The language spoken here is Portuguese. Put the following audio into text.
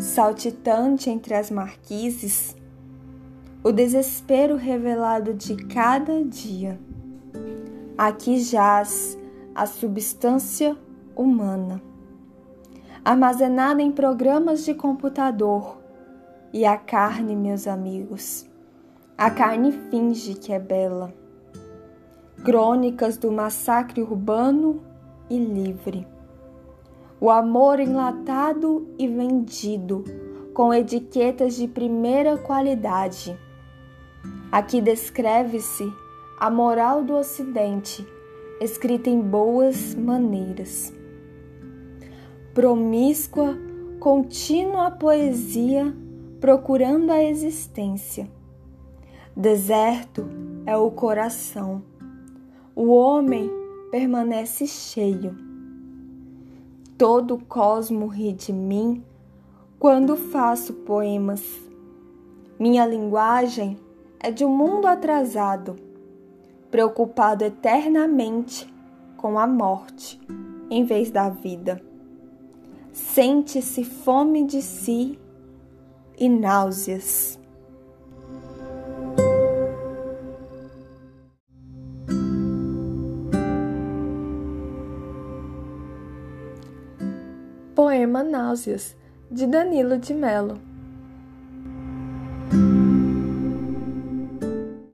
saltitante entre as marquises, o desespero revelado de cada dia. Aqui jaz a substância humana, armazenada em programas de computador, e a carne, meus amigos, a carne finge que é bela. Crônicas do massacre urbano e livre. O amor enlatado e vendido com etiquetas de primeira qualidade. Aqui descreve-se a moral do Ocidente, escrita em boas maneiras. Promíscua, contínua poesia procurando a existência. Deserto é o coração. O homem permanece cheio. Todo o cosmo ri de mim quando faço poemas. Minha linguagem é de um mundo atrasado, preocupado eternamente com a morte em vez da vida. Sente-se fome de si e náuseas. Poema Náuseas, de Danilo de Melo.